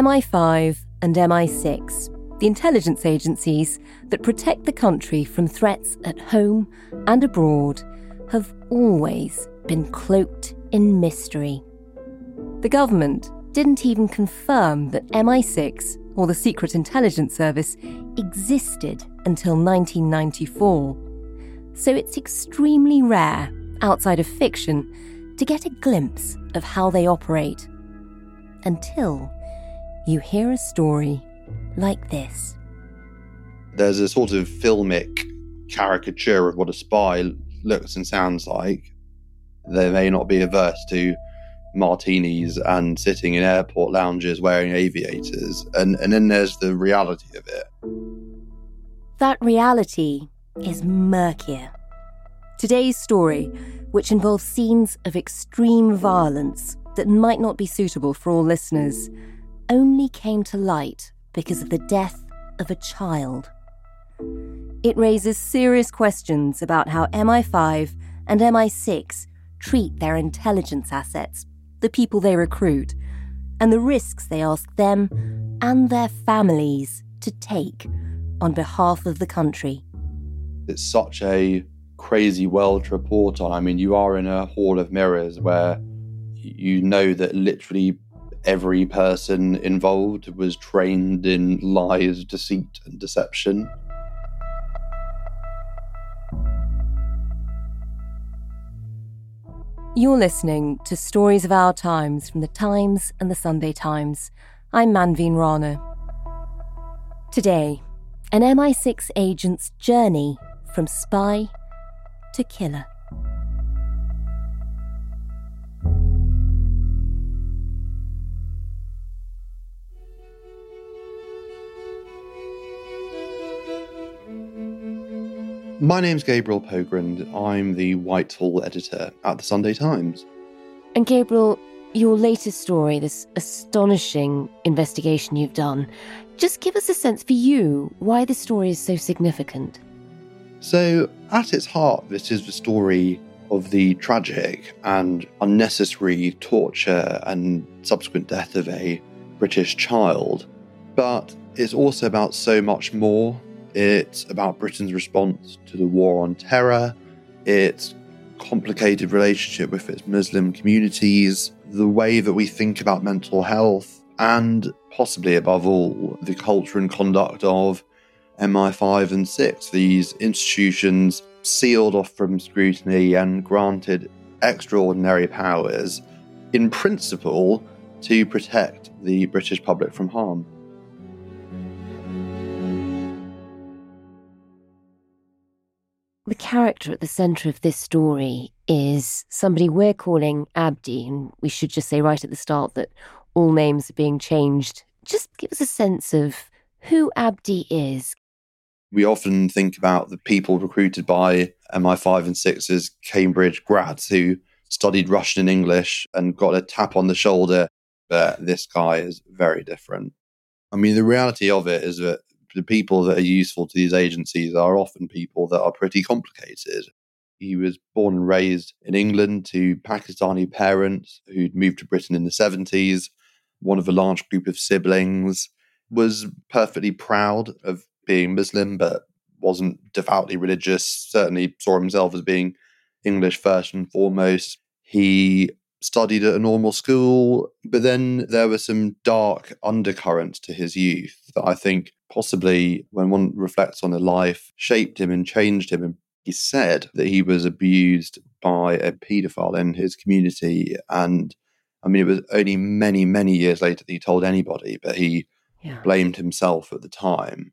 MI5 and MI6, the intelligence agencies that protect the country from threats at home and abroad, have always been cloaked in mystery. The government didn't even confirm that MI6, or the Secret Intelligence Service, existed until 1994. So it's extremely rare, outside of fiction, to get a glimpse of how they operate. Until you hear a story like this. There's a sort of filmic caricature of what a spy looks and sounds like. They may not be averse to martinis and sitting in airport lounges wearing aviators. And, and then there's the reality of it. That reality is murkier. Today's story, which involves scenes of extreme violence that might not be suitable for all listeners, only came to light because of the death of a child. It raises serious questions about how MI5 and MI6 treat their intelligence assets the people they recruit, and the risks they ask them and their families to take on behalf of the country. It's such a crazy world to report on. I mean, you are in a hall of mirrors where you know that literally every person involved was trained in lies, deceit, and deception. You're listening to Stories of Our Times from the Times and the Sunday Times. I'm Manveen Rana. Today, an MI6 agent's journey from spy to killer. My name's Gabriel Pogrund. I'm the Whitehall editor at the Sunday Times. And Gabriel, your latest story, this astonishing investigation you've done, just give us a sense for you why this story is so significant. So, at its heart, this is the story of the tragic and unnecessary torture and subsequent death of a British child. But it's also about so much more it's about Britain's response to the war on terror, its complicated relationship with its Muslim communities, the way that we think about mental health, and possibly above all, the culture and conduct of MI5 and 6, these institutions sealed off from scrutiny and granted extraordinary powers, in principle, to protect the British public from harm. The character at the centre of this story is somebody we're calling Abdi, and we should just say right at the start that all names are being changed. Just give us a sense of who Abdi is. We often think about the people recruited by MI5 and 6 as Cambridge grads who studied Russian and English and got a tap on the shoulder, but this guy is very different. I mean, the reality of it is that the people that are useful to these agencies are often people that are pretty complicated. He was born and raised in England to Pakistani parents who'd moved to Britain in the 70s. One of a large group of siblings was perfectly proud of being Muslim, but wasn't devoutly religious, certainly saw himself as being English first and foremost. He studied at a normal school, but then there were some dark undercurrents to his youth that I think possibly, when one reflects on a life, shaped him and changed him. And he said that he was abused by a paedophile in his community. And I mean, it was only many, many years later that he told anybody, but he yeah. blamed himself at the time,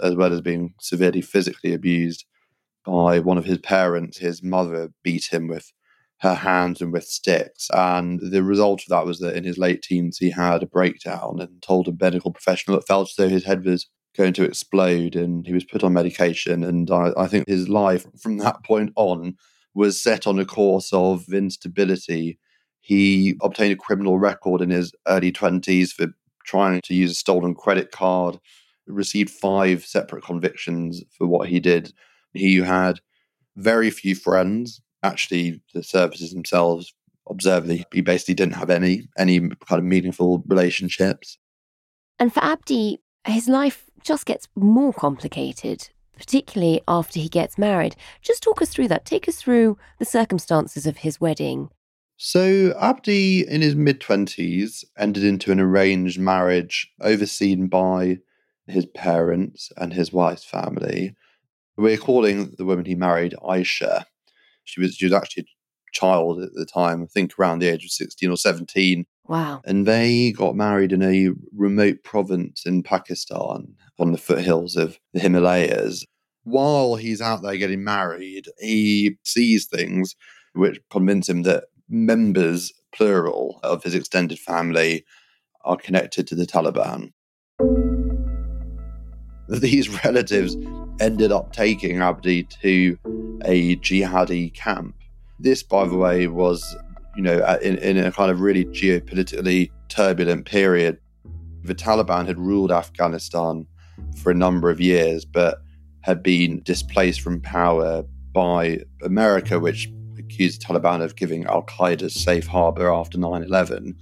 as well as being severely physically abused by one of his parents. His mother beat him with her hands and with sticks. And the result of that was that in his late teens, he had a breakdown and told a medical professional it felt as though his head was going to explode and he was put on medication. And I, I think his life from that point on was set on a course of instability. He obtained a criminal record in his early 20s for trying to use a stolen credit card, received five separate convictions for what he did. He had very few friends actually the services themselves observed that he basically didn't have any any kind of meaningful relationships. And for Abdi, his life just gets more complicated, particularly after he gets married. Just talk us through that. Take us through the circumstances of his wedding. So, Abdi, in his mid 20s, entered into an arranged marriage overseen by his parents and his wife's family. We're calling the woman he married Aisha. She was, she was actually a child at the time, I think around the age of 16 or 17. Wow. And they got married in a remote province in Pakistan on the foothills of the Himalayas. While he's out there getting married, he sees things which convince him that members, plural, of his extended family are connected to the Taliban. These relatives ended up taking Abdi to a jihadi camp. This, by the way, was, you know, uh, in, in a kind of really geopolitically turbulent period. The Taliban had ruled Afghanistan for a number of years, but had been displaced from power by America, which accused the Taliban of giving Al Qaeda safe harbor after 9 11.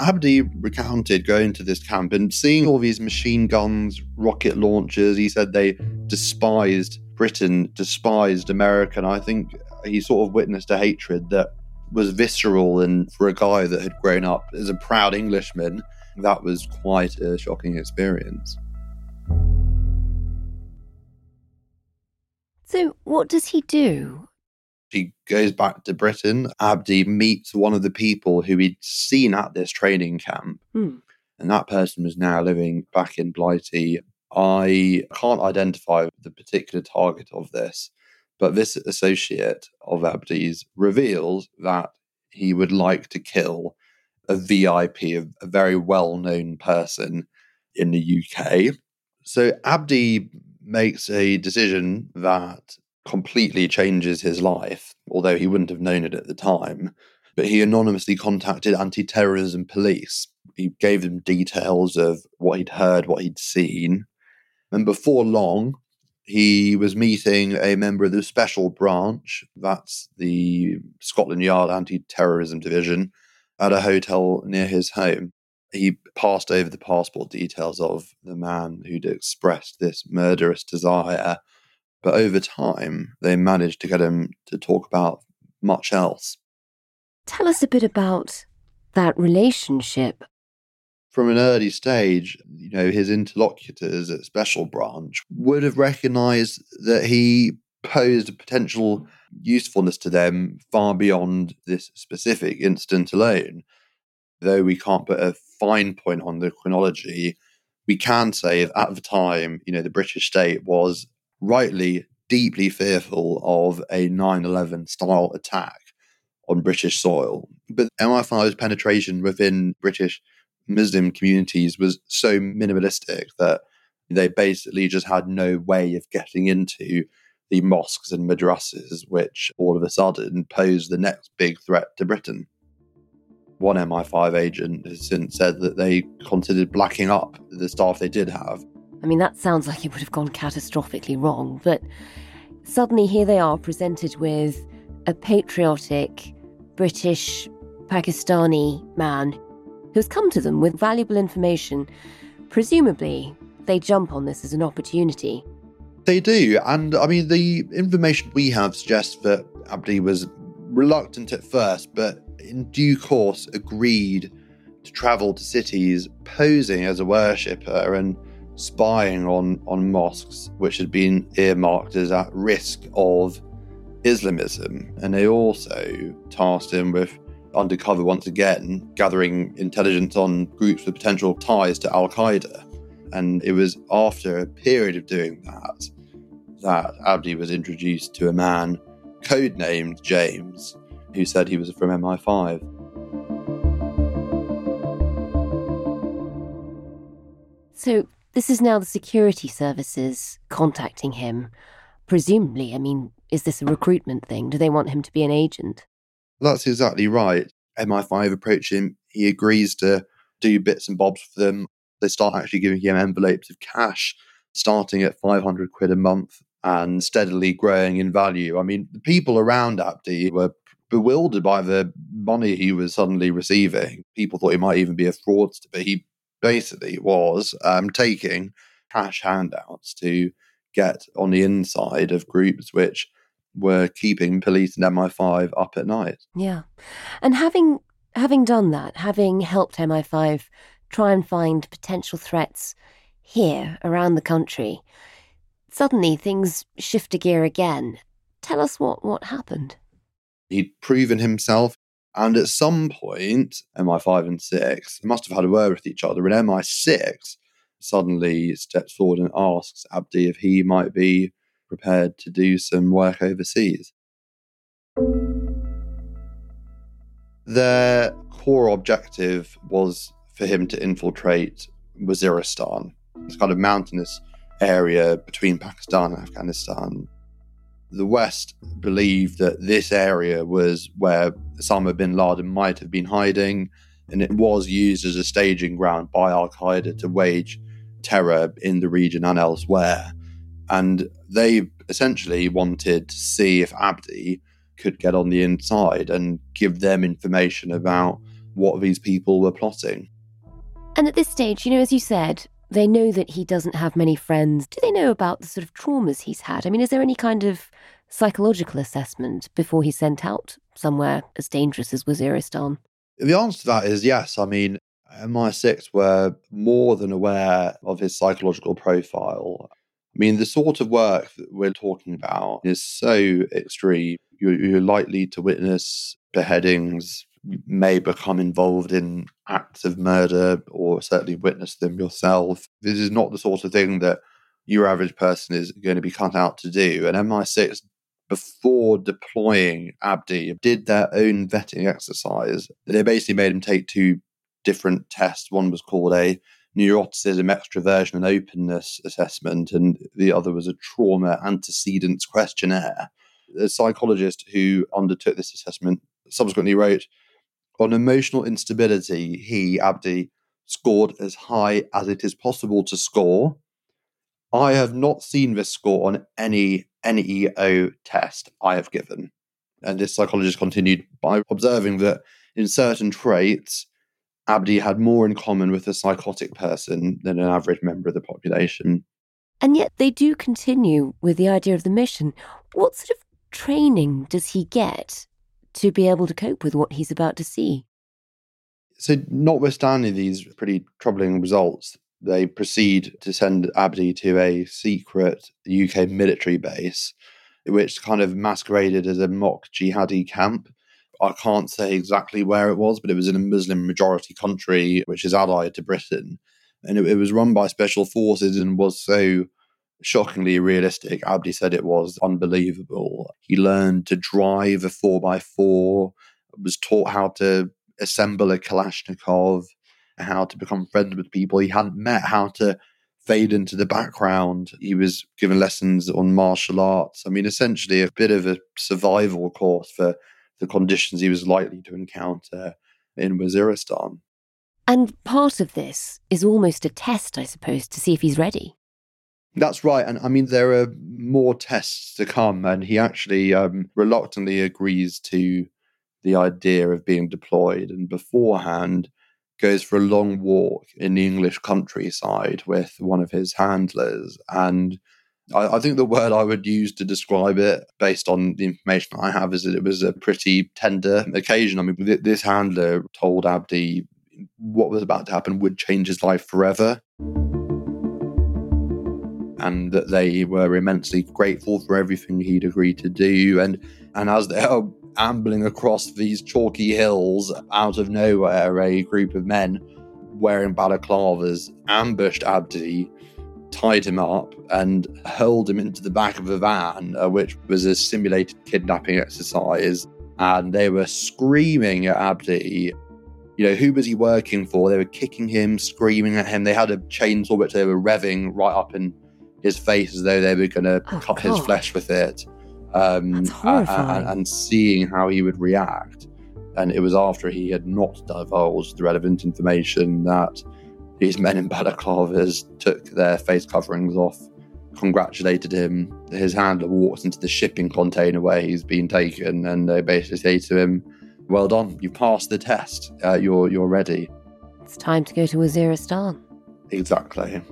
Abdi recounted going to this camp and seeing all these machine guns, rocket launchers. He said they despised Britain, despised America. And I think he sort of witnessed a hatred that was visceral. And for a guy that had grown up as a proud Englishman, that was quite a shocking experience. So, what does he do? He goes back to Britain. Abdi meets one of the people who he'd seen at this training camp. Hmm. And that person was now living back in Blighty. I can't identify the particular target of this, but this associate of Abdi's reveals that he would like to kill a VIP, a, a very well known person in the UK. So Abdi makes a decision that completely changes his life, although he wouldn't have known it at the time. But he anonymously contacted anti terrorism police. He gave them details of what he'd heard, what he'd seen. And before long, he was meeting a member of the special branch, that's the Scotland Yard anti terrorism division, at a hotel near his home. He passed over the passport details of the man who'd expressed this murderous desire but over time, they managed to get him to talk about much else. Tell us a bit about that relationship. From an early stage, you know, his interlocutors at Special Branch would have recognized that he posed a potential usefulness to them far beyond this specific incident alone. Though we can't put a fine point on the chronology, we can say that at the time, you know, the British state was rightly deeply fearful of a 9 11 style attack on British soil. But MI5's penetration within British Muslim communities was so minimalistic that they basically just had no way of getting into the mosques and madrasas, which all of a sudden posed the next big threat to Britain. One MI5 agent has since said that they considered blacking up the staff they did have I mean, that sounds like it would have gone catastrophically wrong, but suddenly here they are presented with a patriotic British Pakistani man who's come to them with valuable information. Presumably, they jump on this as an opportunity. They do. And I mean, the information we have suggests that Abdi was reluctant at first, but in due course agreed to travel to cities posing as a worshipper and spying on, on mosques which had been earmarked as at risk of Islamism. And they also tasked him with undercover once again, gathering intelligence on groups with potential ties to Al Qaeda. And it was after a period of doing that that Abdi was introduced to a man codenamed James, who said he was from MI5. So this is now the security services contacting him. Presumably, I mean, is this a recruitment thing? Do they want him to be an agent? That's exactly right. MI5 approach him. He agrees to do bits and bobs for them. They start actually giving him envelopes of cash, starting at 500 quid a month and steadily growing in value. I mean, the people around Abdi were bewildered by the money he was suddenly receiving. People thought he might even be a fraudster, but he basically was um, taking cash handouts to get on the inside of groups which were keeping police and MI5 up at night. Yeah. And having having done that, having helped MI5 try and find potential threats here around the country, suddenly things shift a gear again. Tell us what, what happened. He'd proven himself, and at some point, MI5 and 6 must have had a word with each other, and MI6 suddenly steps forward and asks Abdi if he might be prepared to do some work overseas. Their core objective was for him to infiltrate Waziristan, this kind of mountainous area between Pakistan and Afghanistan. The West believed that this area was where Osama bin Laden might have been hiding, and it was used as a staging ground by Al Qaeda to wage terror in the region and elsewhere. And they essentially wanted to see if Abdi could get on the inside and give them information about what these people were plotting. And at this stage, you know, as you said, they know that he doesn't have many friends. Do they know about the sort of traumas he's had? I mean, is there any kind of psychological assessment before he's sent out somewhere as dangerous as Waziristan? The answer to that is yes. I mean, MI6 were more than aware of his psychological profile. I mean, the sort of work that we're talking about is so extreme. You're, you're likely to witness beheadings, may become involved in acts of murder or certainly witness them yourself. This is not the sort of thing that your average person is going to be cut out to do. And MI6, before deploying Abdi, did their own vetting exercise. They basically made him take two different tests. One was called a neuroticism, extroversion, and openness assessment, and the other was a trauma antecedents questionnaire. The psychologist who undertook this assessment subsequently wrote on emotional instability, he, Abdi, scored as high as it is possible to score. I have not seen this score on any NEO test I have given. And this psychologist continued by observing that in certain traits, Abdi had more in common with a psychotic person than an average member of the population. And yet they do continue with the idea of the mission. What sort of training does he get to be able to cope with what he's about to see? So, notwithstanding these pretty troubling results, they proceed to send Abdi to a secret UK military base, which kind of masqueraded as a mock jihadi camp I can't say exactly where it was, but it was in a Muslim majority country which is allied to Britain. And it, it was run by special forces and was so shockingly realistic. Abdi said it was unbelievable. He learned to drive a 4x4, was taught how to assemble a Kalashnikov, how to become friends with people he hadn't met, how to fade into the background. He was given lessons on martial arts. I mean, essentially, a bit of a survival course for the conditions he was likely to encounter in Waziristan. And part of this is almost a test, I suppose, to see if he's ready. That's right. And I mean, there are more tests to come. And he actually um, reluctantly agrees to the idea of being deployed and beforehand goes for a long walk in the English countryside with one of his handlers and I, I, think the word I would use to describe it, based on the information I have, is that it was a pretty tender occasion. I mean, this handler told Abdi what was about to happen would change his life forever. And that they were immensely grateful for everything he'd agreed to do. And and as they're ambling across these chalky hills out of nowhere, a group of men wearing balaclavas ambushed Abdi tied him up and hurled him into the back of a van, uh, which was a simulated kidnapping exercise. And they were screaming at Abdi. You know, who was he working for? They were kicking him, screaming at him. They had a chainsaw which they were revving right up in his face as though they were going to oh, cut God. his flesh with it. Um, And, and seeing how he would react. And it was after he had not divulged the relevant information that these men in balaclavas took their face coverings off, congratulated him. His handler walked into the shipping container where he's been taken, and they basically say to him, "Well done, you passed the test. Uh, you're you're ready." It's time to go to Waziristan. Exactly.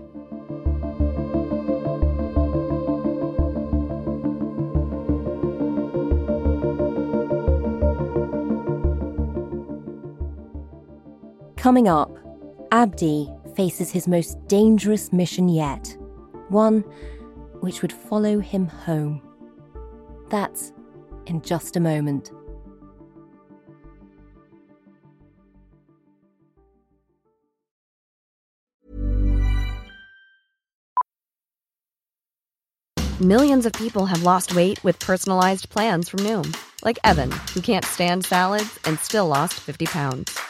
Coming up, Abdi faces his most dangerous mission yet, one which would follow him home. That's in just a moment. Millions of people have lost weight with personalized plans from Noom, like Evan, who can't stand salads and still lost 50 pounds.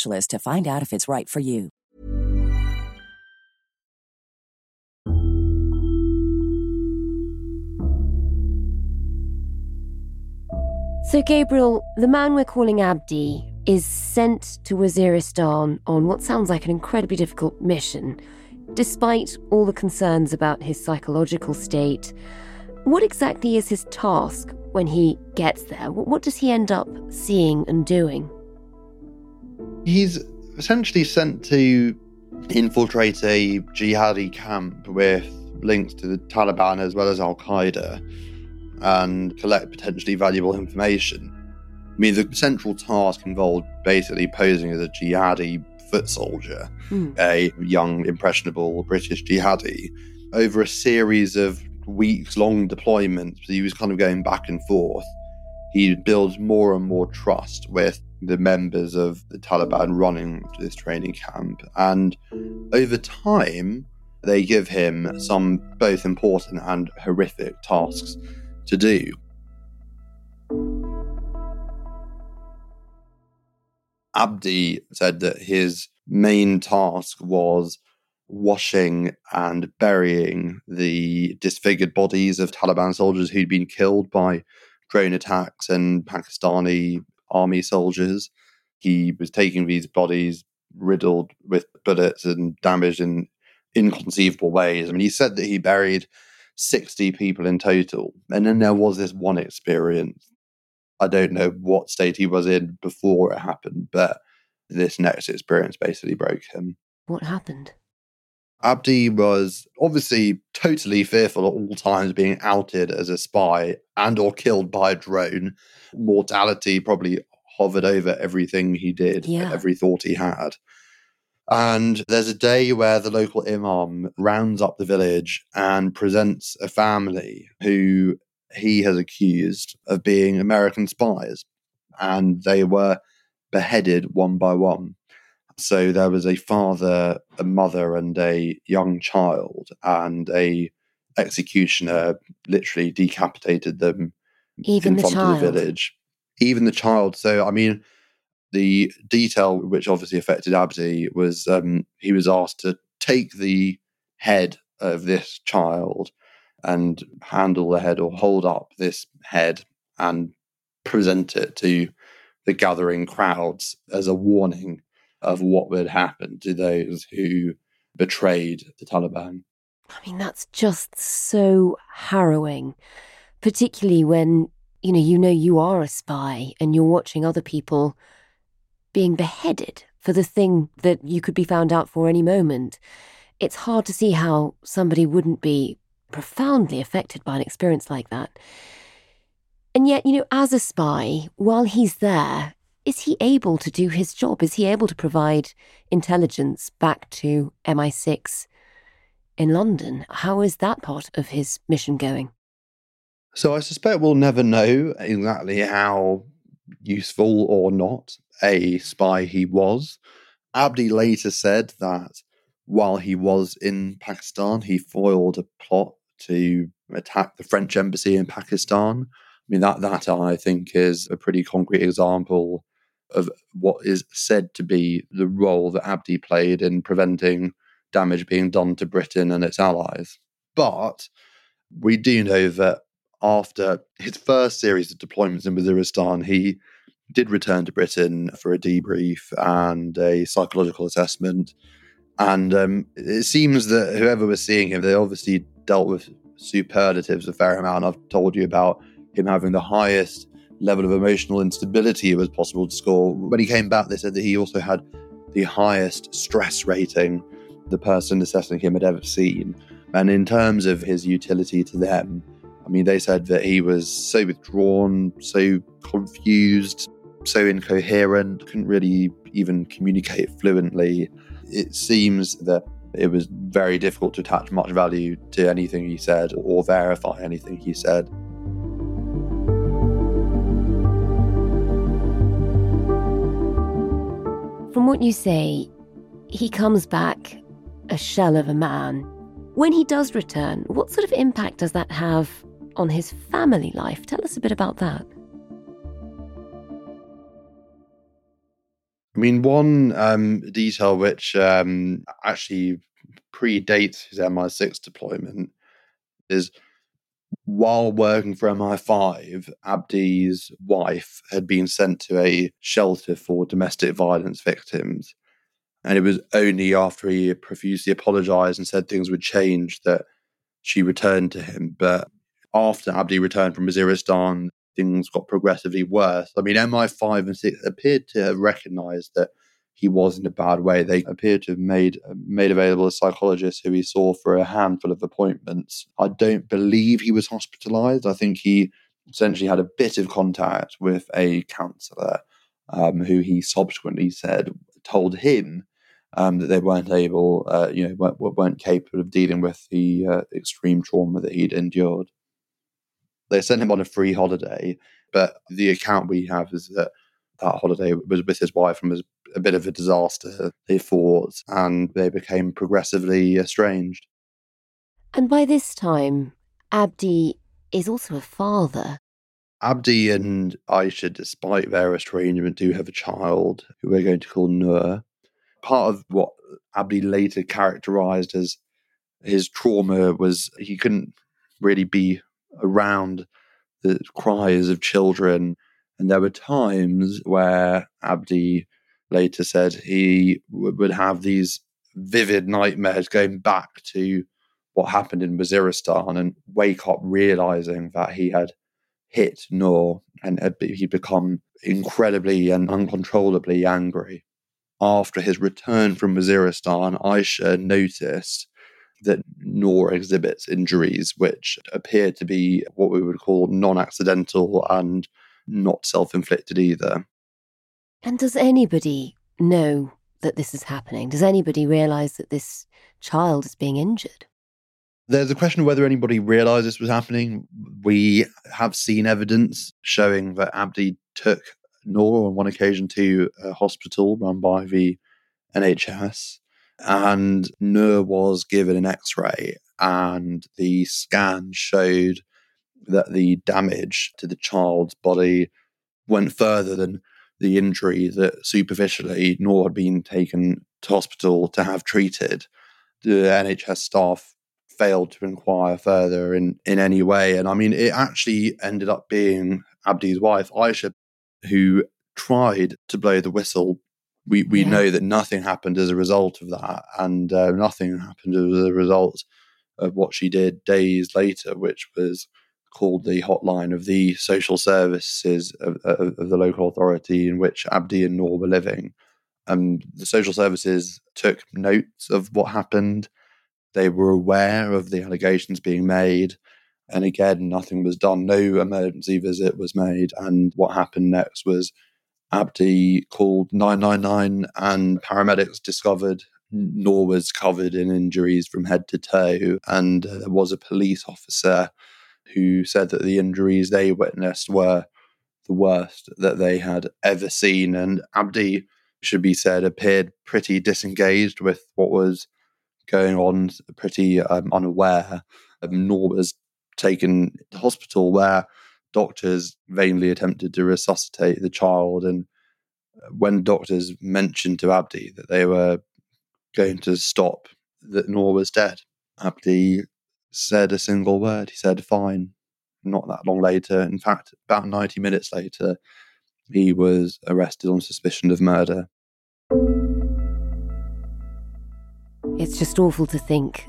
to find out if it's right for you. So, Gabriel, the man we're calling Abdi is sent to Waziristan on what sounds like an incredibly difficult mission, despite all the concerns about his psychological state. What exactly is his task when he gets there? What does he end up seeing and doing? He's essentially sent to infiltrate a jihadi camp with links to the Taliban as well as Al Qaeda and collect potentially valuable information. I mean, the central task involved basically posing as a jihadi foot soldier, Hmm. a young, impressionable British jihadi. Over a series of weeks long deployments, he was kind of going back and forth. He builds more and more trust with the members of the Taliban running this training camp. And over time, they give him some both important and horrific tasks to do. Abdi said that his main task was washing and burying the disfigured bodies of Taliban soldiers who'd been killed by drone attacks and Pakistani army soldiers. He was taking these bodies riddled with bullets and damaged in inconceivable ways. I mean, he said that he buried 60 people in total. And then there was this one experience. I don't know what state he was in before it happened, but this next experience basically broke him. What happened? Abdi was obviously totally fearful at all times being outed as a spy and or killed by a drone. Mortality probably hovered over everything he did, Yeah. every thought he had. And there's a day where the local imam rounds up the village and presents a family who he has accused of being American spies. And they were beheaded one by one. So there was a father, a mother, and a young child, and a executioner literally decapitated them Even in the front child. of the village. Even the child. So I mean, the detail which obviously affected Abdi was um, he was asked to take the head of this child and handle the head or hold up this head and present it to the gathering crowds as a warning of what would happen to those who betrayed the Taliban. I mean, that's just so harrowing, particularly when, you know, you know you are a spy and you're watching other people being beheaded for the thing that you could be found out for any moment. It's hard to see how somebody wouldn't be profoundly affected by an experience like that. And yet, you know, as a spy, while he's there, is he able to do his job? Is he able to provide intelligence back to MI6 in London? How is that part of his mission going? So I suspect we'll never know exactly how useful or not a spy he was. Abdi later said that while he was in Pakistan, he foiled a plot to attack the French embassy in Pakistan. I mean, that, that I think is a pretty concrete example of what is said to be the role that Abdi played in preventing damage being done to Britain and its allies. But we do know that after his first series of deployments in Waziristan, he did return to Britain for a debrief and a psychological assessment. And um, it seems that whoever was seeing him, they obviously dealt with superlatives a fair amount. I've told you about him having the highest level of emotional instability it was possible to score. When he came back, they said that he also had the highest stress rating the person assessing him had ever seen. And in terms of his utility to them, I mean, they said that he was so withdrawn, so confused, so incoherent, couldn't really even communicate fluently. It seems that it was very difficult to attach much value to anything he said or verify anything he said. From what you say, he comes back a shell of a man. When he does return, what sort of impact does that have on his family life? Tell us a bit about that. I mean, one um, detail which um, actually predates his MI6 deployment is while working for MI5, Abdi's wife had been sent to a shelter for domestic violence victims. And it was only after he profusely apologized and said things would change that she returned to him. But after Abdi returned from Waziristan, things got progressively worse. I mean, MI5 and 6 appeared to have recognized that he was in a bad way. They appeared to have made made available a psychologist who he saw for a handful of appointments. I don't believe he was hospitalized. I think he essentially had a bit of contact with a counselor um, who he subsequently said told him um, that they weren't able, uh, you know, weren't, weren't, capable of dealing with the uh, extreme trauma that he'd endured. They sent him on a free holiday, but the account we have is that that holiday was with his wife and was a bit of a disaster, they thought, and they became progressively estranged. And by this time, Abdi is also a father. Abdi and Aisha, despite their estrangement, do have a child who we're going to call Noor. Part of what Abdi later characterized as his trauma was he couldn't really be around the cries of children. And there were times where Abdi later said he w- would have these vivid nightmares going back to what happened in Waziristan and wake up realizing that he had hit Noor and had he'd become incredibly and uncontrollably angry. After his return from Waziristan, Aisha noticed that Noor exhibits injuries which appear to be what we would call non accidental and not self inflicted either. And does anybody know that this is happening? Does anybody realize that this child is being injured? There's a question of whether anybody realized this was happening. We have seen evidence showing that Abdi took Noor on one occasion to a hospital run by the NHS, and Noor was given an x ray, and the scan showed that the damage to the child's body went further than the injury that superficially Noor had been taken to hospital to have treated. The NHS staff failed to inquire further in, in any way. And I mean, it actually ended up being Abdi's wife, Aisha, who tried to blow the whistle. We, we Yeah. know that nothing happened as a result of that, and uh, nothing happened as a result of what she did days later, which was called the hotline of the social services of, of, of the local authority in which Abdi and Noor were living. And the social services took notes of what happened. They were aware of the allegations being made. And again, nothing was done. No emergency visit was made. And what happened next was Abdi called 999 and paramedics discovered Noor was covered in injuries from head to toe. And uh, there was a police officer who said that the injuries they witnessed were the worst that they had ever seen. And Abdi, should be said, appeared pretty disengaged with what was going on, pretty um, unaware. Um, Noor was taken to hospital where doctors vainly attempted to resuscitate the child. And when doctors mentioned to Abdi that they were going to stop, that Noor was dead, Abdi said a single word. He said, fine. Not that long later, in fact, about 90 minutes later, he was arrested on suspicion of murder. It's just awful to think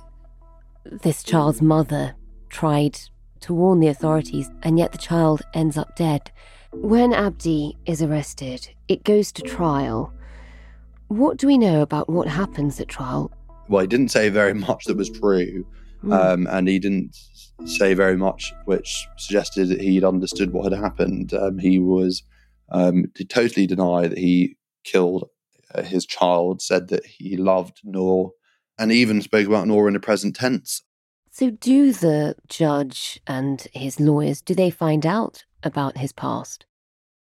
this child's mother tried to warn the authorities, and yet the child ends up dead. When Abdi is arrested, it goes to trial. What do we know about what happens at trial? Well, he didn't say very much that was true, Hmm. um, and he didn't say very much which suggested that he'd understood what had happened. Um, he was um, to totally deny that he killed uh, his child, said that he loved Noor, and even spoke about Noor in the present tense. So, do the judge and his lawyers do they find out about his past?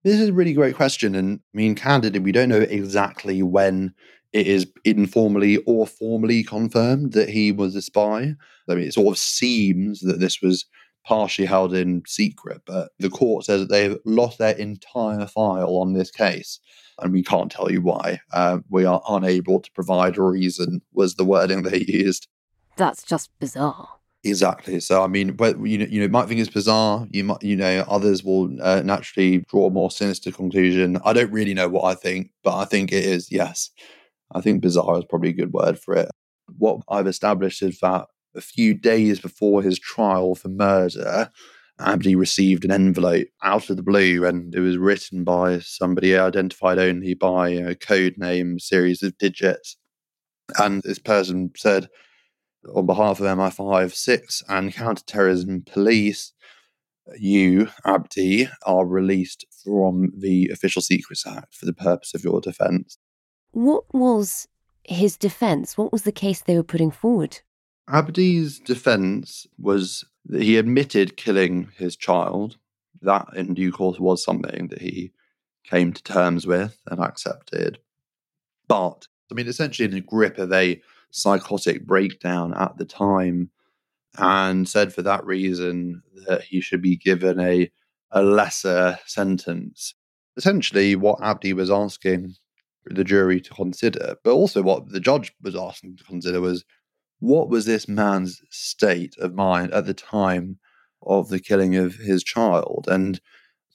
This is a really great question. And I mean, candidly, we don't know exactly when it is informally or formally confirmed that he was a spy. I mean, it sort of seems that this was partially held in secret, but the court says that they've lost their entire file on this case. And we can't tell you why. Uh, we are unable to provide a reason, was the wording they used. That's just bizarre. Exactly. So, I mean, but you know, you know, might think it's bizarre. You might, you know, others will uh, naturally draw a more sinister conclusion. I don't really know what I think, but I think it is. Yes, I think bizarre is probably a good word for it. What I've established is that a few days before his trial for murder, um, Abdi received an envelope out of the blue, and it was written by somebody identified only by a code name series of digits. And this person said, on behalf of MI5 6 and counterterrorism police, you, Abdi, are released from the Official Secrets Act for the purpose of your defence. What was his defense? What was the case they were putting forward? Abdi's defence was that he admitted killing his child. That, in due course, was something that he came to terms with and accepted. But, I mean, essentially in the grip of a psychotic breakdown at the time, and said for that reason that he should be given a, a lesser sentence. Essentially, what Abdi was asking the jury to consider, but also what the judge was asking to consider was what was this man's state of mind at the time of the killing of his child? And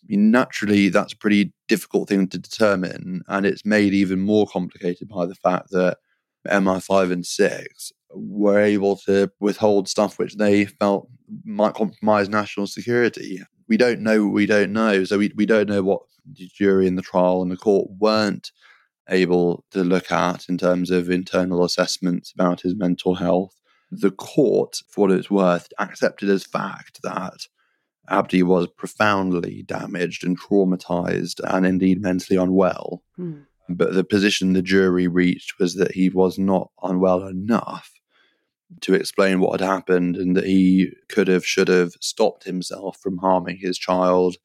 naturally, that's a pretty difficult thing to determine. And it's made even more complicated by the fact that MI5 and 6 were able to withhold stuff which they felt might compromise national security. We don't know we don't know. So we, we don't know what the jury in the trial and the court weren't able to look at in terms of internal assessments about his mental health. The court, for what it's worth, accepted as fact that Abdi was profoundly damaged and traumatized and indeed mentally unwell. Hmm. But the position the jury reached was that he was not unwell enough to explain what had happened and that he could have, should have stopped himself from harming his child,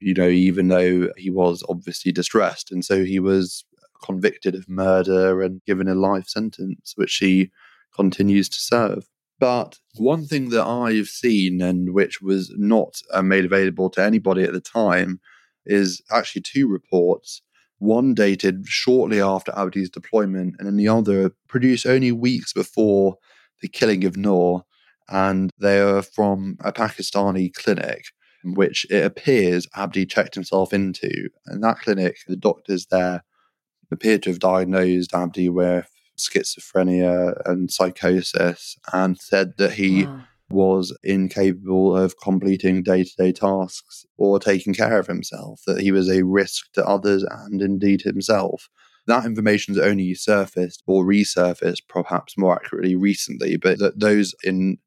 you know, even though he was obviously distressed. And so he was convicted of murder and given a life sentence, which he continues to serve. But one thing that I've seen and which was not uh, made available to anybody at the time is actually two reports. One dated shortly after Abdi's deployment, and then the other produced only weeks before the killing of Noor. And they are from a Pakistani clinic. which it appears Abdi checked himself into. And that clinic, the doctors there appeared to have diagnosed Abdi with schizophrenia and psychosis and said that he wow. was incapable of completing day to day tasks or taking care of himself, that he was a risk to others and indeed himself. That information only surfaced or resurfaced, perhaps more accurately, recently, but that those in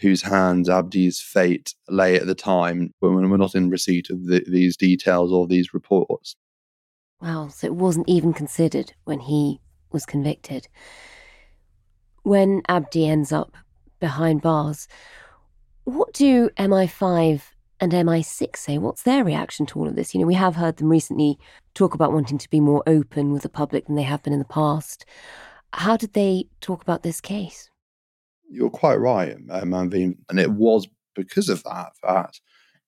whose hands Abdi's fate lay at the time when we're not in receipt of the, these details or these reports. Wow, so it wasn't even considered when he was convicted. When Abdi ends up behind bars, what do MI5 and MI6 say? What's their reaction to all of this? You know, we have heard them recently talk about wanting to be more open with the public than they have been in the past. How did they talk about this case? You're quite right, uh, Manveen. And it was because of that that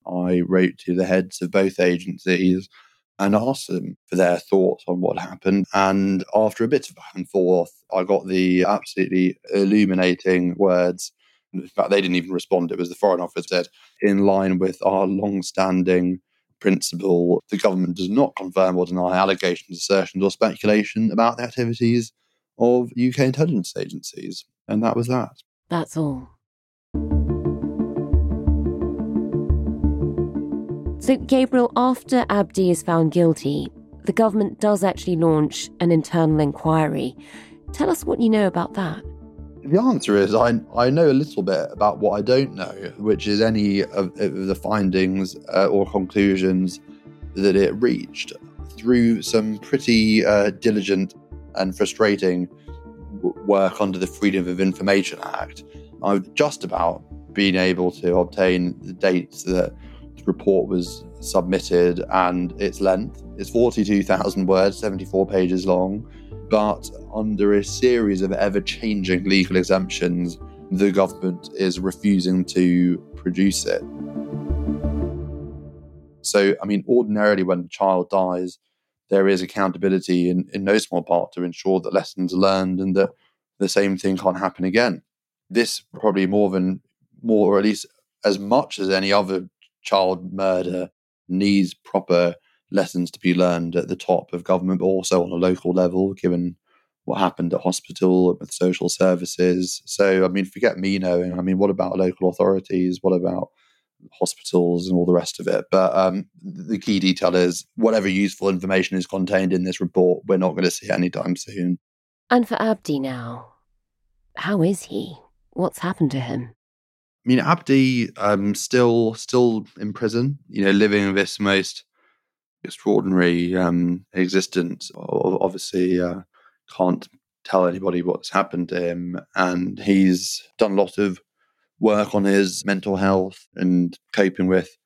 I wrote to the heads of both agencies and asked them for their thoughts on what happened. And after a bit of back and forth, I got the absolutely illuminating words. In fact, they didn't even respond. It was the Foreign Office said, in line with our long standing principle, the government does not confirm or deny allegations, assertions, or speculation about the activities of UK intelligence agencies. And that was that. That's all. So, Gabriel, after Abdi is found guilty, the government does actually launch an internal inquiry. Tell us what you know about that. The answer is I, I know a little bit about what I don't know, which is any of, the findings uh, or conclusions that it reached through some pretty uh, diligent and frustrating work under the Freedom of Information Act. I've just about been able to obtain the dates that report was submitted and its length is 42,000 words, 74 pages long. But under a series of ever changing legal exemptions, the government is refusing to produce it. So, I mean, ordinarily, when a child dies, there is accountability in, in no small part to ensure that lessons are learned and that the same thing can't happen again. This probably more than more, or at least as much as any other child murder needs proper lessons to be learned at the top of government, but also on a local level, given what happened at hospital with social services. So, I mean, forget me knowing. I mean, what about local authorities? What about hospitals and all the rest of it? But um, the key detail is whatever useful information is contained in this report, we're not going to see anytime soon. And for Abdi now, how is he? What's happened to him? I mean, Abdi um, still still in prison. You know, living this most extraordinary um, existence. Obviously, uh, can't tell anybody what's happened to him, and he's done a lot of work on his mental health and coping with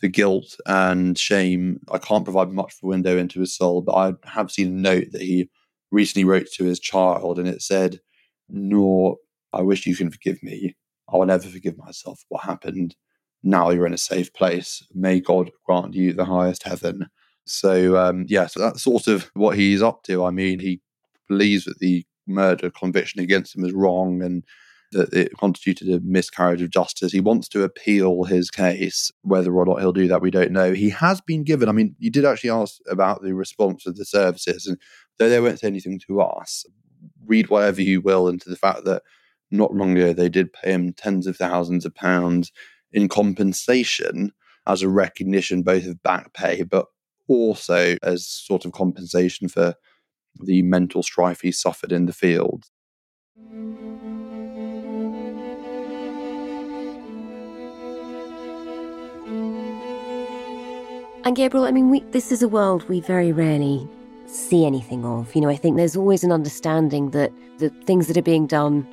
the guilt and shame. I can't provide much of a window into his soul, but I have seen a note that he recently wrote to his child, and it said, "Noor, I wish you can forgive me." I will never forgive myself what happened. Now you're in a safe place. May God grant you the highest heaven. So, um, yeah, so that's sort of what he's up to. I mean, he believes that the murder conviction against him is wrong and that it constituted a miscarriage of justice. He wants to appeal his case. Whether or not he'll do that, we don't know. He has been given, I mean, you did actually ask about the response of the services, and though they won't say anything to us, read whatever you will into the fact that not long ago, they did pay him tens of thousands of pounds in compensation as a recognition both of back pay, but also as sort of compensation for the mental strife he suffered in the field. And Gabriel, I mean, we, this is a world we very rarely see anything of. You know, I think there's always an understanding that the things that are being done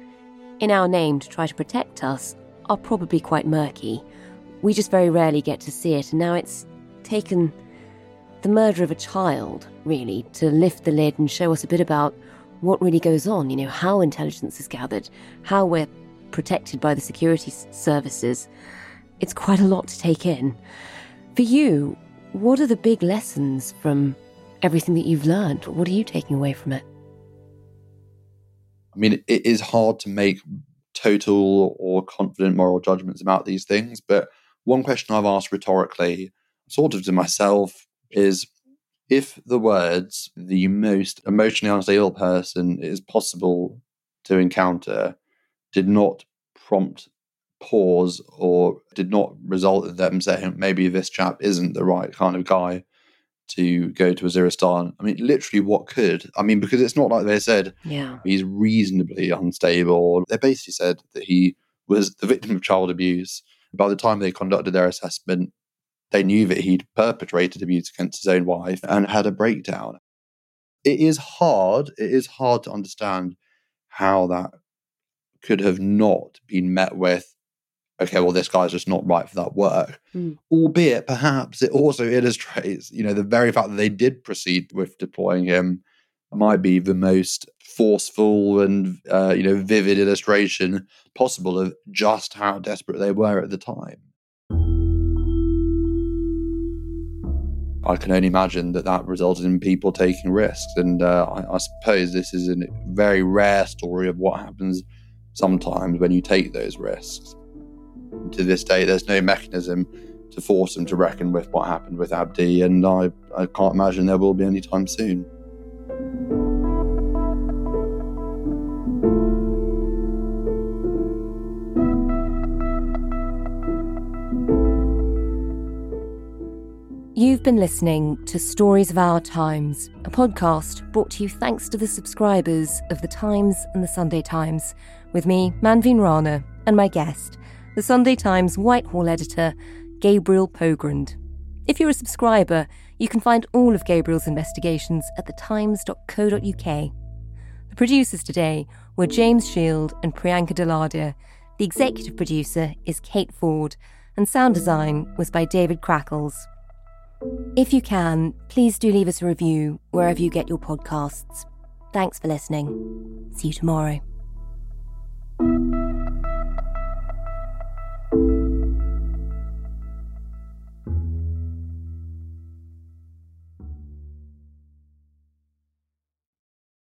in our name to try to protect us are probably quite murky. We just very rarely get to see it, and now it's taken the murder of a child, really, to lift the lid and show us a bit about what really goes on, you know, how intelligence is gathered, how we're protected by the security services. It's quite a lot to take in. For you, what are the big lessons from everything that you've learned? What are you taking away from it? I mean, it is hard to make total or confident moral judgments about these things, but one question I've asked rhetorically, sort of to myself, is if the words the most emotionally unstable person is possible to encounter did not prompt pause or did not result in them saying maybe this chap isn't the right kind of guy to go to Waziristan. I mean, literally, what could? I mean, because it's not like they said Yeah. he's reasonably unstable. They basically said that he was the victim of child abuse. By the time they conducted their assessment, they knew that he'd perpetrated abuse against his own wife and had a breakdown. It is hard, it is hard to understand how that could have not been met with, okay, well, this guy's just not right for that work. Mm. Albeit, perhaps it also illustrates, you know, the very fact that they did proceed with deploying him might be the most forceful and uh, you know vivid illustration possible of just how desperate they were at the time. I can only imagine that that resulted in people taking risks, and uh, I, I suppose this is a very rare story of what happens sometimes when you take those risks. To this day, there's no mechanism to force them to reckon with what happened with Abdi, and I, I can't imagine there will be anytime soon. You've been listening to Stories of Our Times, a podcast brought to you thanks to the subscribers of The Times and The Sunday Times, with me, Manveen Rana, and my guest, the Sunday Times Whitehall editor, Gabriel Pogrund. If you're a subscriber, you can find all of Gabriel's investigations at thetimes.co.uk. The producers today were James Shield and Priyanka Deladia. The executive producer is Kate Ford, and sound design was by David Crackles. If you can, please do leave us a review wherever you get your podcasts. Thanks for listening. See you tomorrow.